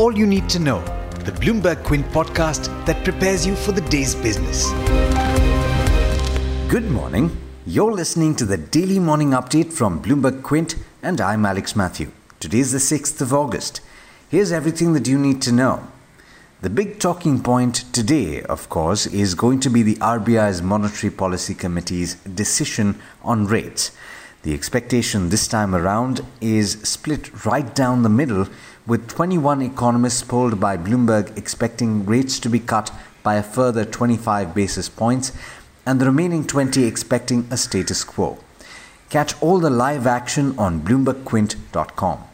all you need to know, the Bloomberg Quint podcast that prepares you for the day's business. Good morning. You're listening to the daily morning update from Bloomberg Quint, and I'm Alex Mathew. Today is the 6th of August. Here's everything that you need to know. The big talking point today, of course, is going to be the RBI's Monetary Policy Committee's decision on rates. The expectation this time around is split right down the middle, with 21 economists polled by Bloomberg expecting rates to be cut by a further 25 basis points, and the remaining 20 expecting a status quo. Catch all the live action on BloombergQuint.com.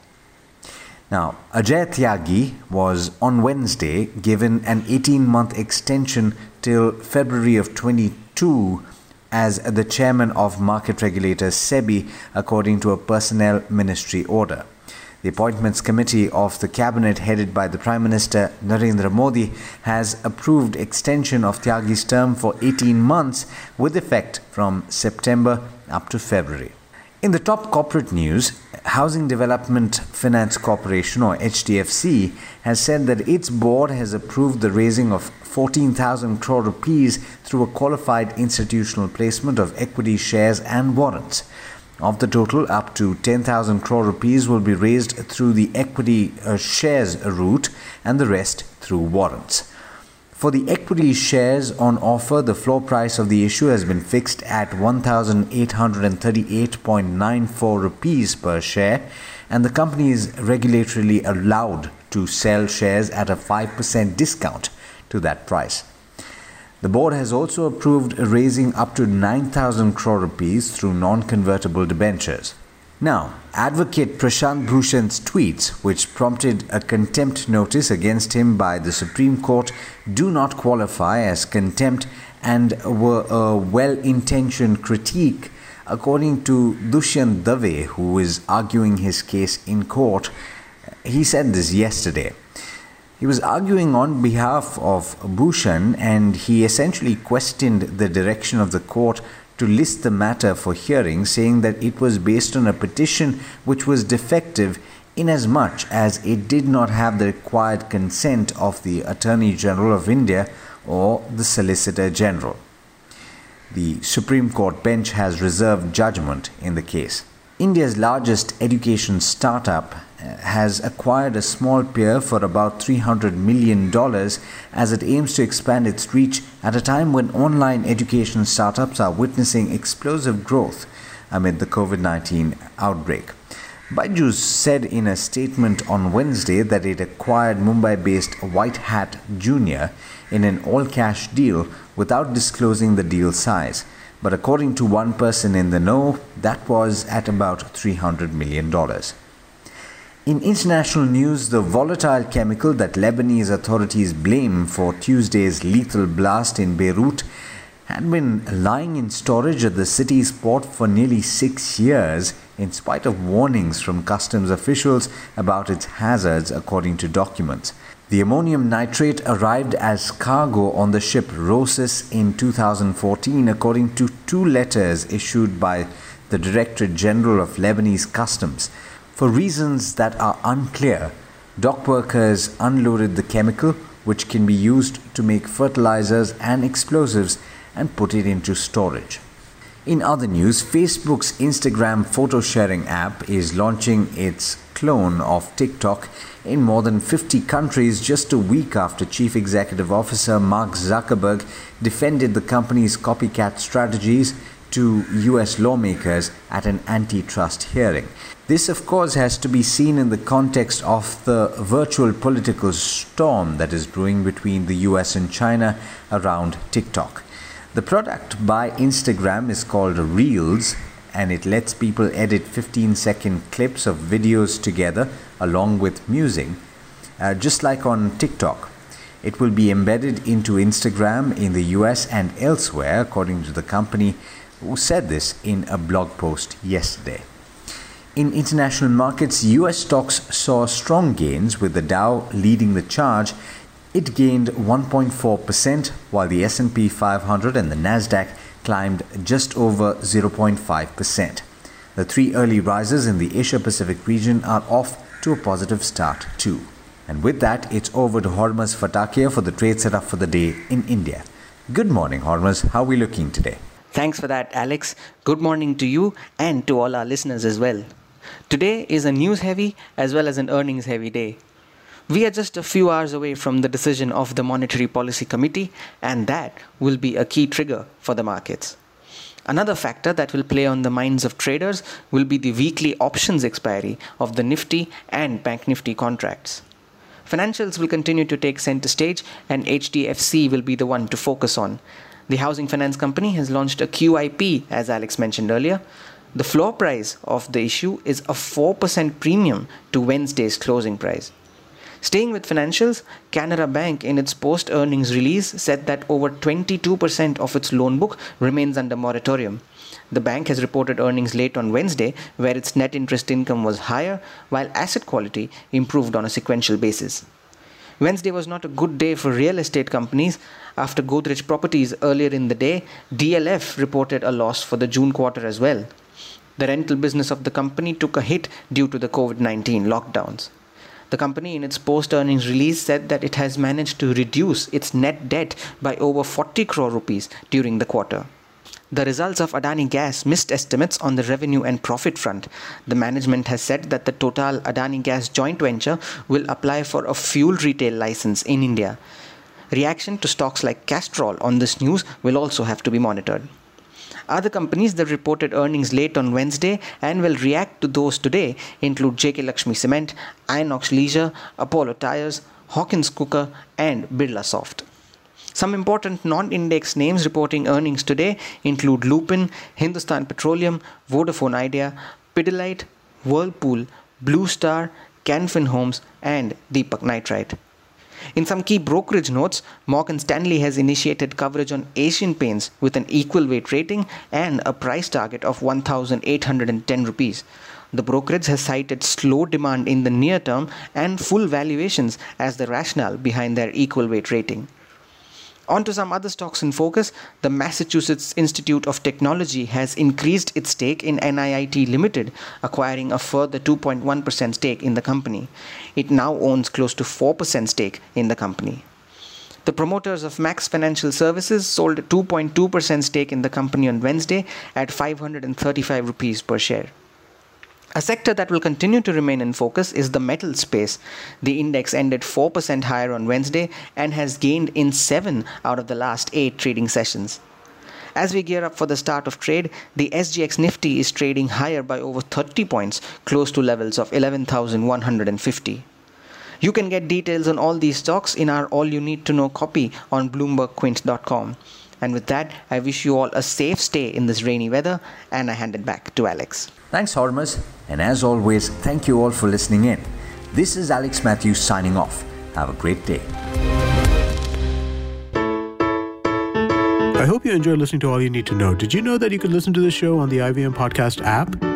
Now, Ajay Tyagi was on Wednesday given an 18 month extension till February of 22 as the chairman of market regulator SEBI, according to a personnel ministry order. The Appointments Committee of the Cabinet, headed by the Prime Minister Narendra Modi, has approved extension of Tyagi's term for 18 months with effect from September up to February. In the top corporate news, Housing Development Finance Corporation or HDFC has said that its board has approved the raising of 14,000 crore rupees through a qualified institutional placement of equity shares and warrants. Of the total, up to 10,000 crore rupees will be raised through the equity uh, shares route and the rest through warrants. For the equity shares on offer, the floor price of the issue has been fixed at 1,838.94 rupees per share, and the company is regulatorily allowed to sell shares at a 5% discount to that price. The board has also approved raising up to 9,000 crore rupees through non convertible debentures. Now, advocate Prashant Bhushan's tweets, which prompted a contempt notice against him by the Supreme Court, do not qualify as contempt and were a well intentioned critique, according to Dushyant Dave, who is arguing his case in court. He said this yesterday. He was arguing on behalf of Bhushan and he essentially questioned the direction of the court to list the matter for hearing, saying that it was based on a petition which was defective inasmuch as it did not have the required consent of the Attorney General of India or the Solicitor General. The Supreme Court bench has reserved judgment in the case. India's largest education startup has acquired a small peer for about $300 million as it aims to expand its reach at a time when online education startups are witnessing explosive growth amid the COVID 19 outbreak. Byju's said in a statement on Wednesday that it acquired Mumbai based White Hat Junior in an all cash deal without disclosing the deal size. But according to one person in the know, that was at about $300 million. In international news, the volatile chemical that Lebanese authorities blame for Tuesday's lethal blast in Beirut had been lying in storage at the city's port for nearly six years, in spite of warnings from customs officials about its hazards, according to documents. The ammonium nitrate arrived as cargo on the ship Rhosus in 2014, according to two letters issued by the Directorate General of Lebanese Customs. For reasons that are unclear, dock workers unloaded the chemical, which can be used to make fertilizers and explosives, and put it into storage. In other news, Facebook's Instagram photo sharing app is launching its clone of TikTok in more than 50 countries just a week after Chief Executive Officer Mark Zuckerberg defended the company's copycat strategies to US lawmakers at an antitrust hearing. This, of course, has to be seen in the context of the virtual political storm that is brewing between the US and China around TikTok. The product by Instagram is called Reels and it lets people edit 15 second clips of videos together along with music, uh, just like on TikTok. It will be embedded into Instagram in the US and elsewhere, according to the company who said this in a blog post yesterday. In international markets, US stocks saw strong gains with the Dow leading the charge. It gained 1.4% while the S&P 500 and the Nasdaq climbed just over 0.5%. The three early rises in the Asia Pacific region are off to a positive start too. And with that, it's over to Hormuz Fatakia for the trade setup for the day in India. Good morning, Hormuz. How are we looking today? Thanks for that, Alex. Good morning to you and to all our listeners as well. Today is a news heavy as well as an earnings heavy day. We are just a few hours away from the decision of the Monetary Policy Committee, and that will be a key trigger for the markets. Another factor that will play on the minds of traders will be the weekly options expiry of the Nifty and Bank Nifty contracts. Financials will continue to take center stage, and HDFC will be the one to focus on. The housing finance company has launched a QIP, as Alex mentioned earlier. The floor price of the issue is a 4% premium to Wednesday's closing price. Staying with financials, Canara Bank in its post earnings release said that over 22% of its loan book remains under moratorium. The bank has reported earnings late on Wednesday, where its net interest income was higher, while asset quality improved on a sequential basis. Wednesday was not a good day for real estate companies. After Godrej Properties earlier in the day, DLF reported a loss for the June quarter as well. The rental business of the company took a hit due to the COVID 19 lockdowns. The company, in its post earnings release, said that it has managed to reduce its net debt by over 40 crore rupees during the quarter. The results of Adani Gas missed estimates on the revenue and profit front. The management has said that the Total Adani Gas joint venture will apply for a fuel retail license in India. Reaction to stocks like Castrol on this news will also have to be monitored. Other companies that reported earnings late on Wednesday and will react to those today include JK Lakshmi Cement, Inox Leisure, Apollo Tyres, Hawkins Cooker, and Birlasoft. Some important non index names reporting earnings today include Lupin, Hindustan Petroleum, Vodafone Idea, Pidilite, Whirlpool, Blue Star, Canfin Homes, and Deepak Nitrite. In some key brokerage notes, Morgan Stanley has initiated coverage on Asian Paints with an equal weight rating and a price target of 1810 rupees. The brokerage has cited slow demand in the near term and full valuations as the rationale behind their equal weight rating. On to some other stocks in focus. The Massachusetts Institute of Technology has increased its stake in NIIT Limited, acquiring a further 2.1% stake in the company. It now owns close to 4% stake in the company. The promoters of Max Financial Services sold 2.2% stake in the company on Wednesday at 535 rupees per share. A sector that will continue to remain in focus is the metal space. The index ended 4% higher on Wednesday and has gained in 7 out of the last 8 trading sessions. As we gear up for the start of trade, the SGX Nifty is trading higher by over 30 points, close to levels of 11,150. You can get details on all these stocks in our all you need to know copy on bloombergquint.com. And with that, I wish you all a safe stay in this rainy weather and I hand it back to Alex. Thanks, Hormuz. And as always, thank you all for listening in. This is Alex Matthews signing off. Have a great day. I hope you enjoyed listening to All You Need to Know. Did you know that you could listen to the show on the IVM Podcast app?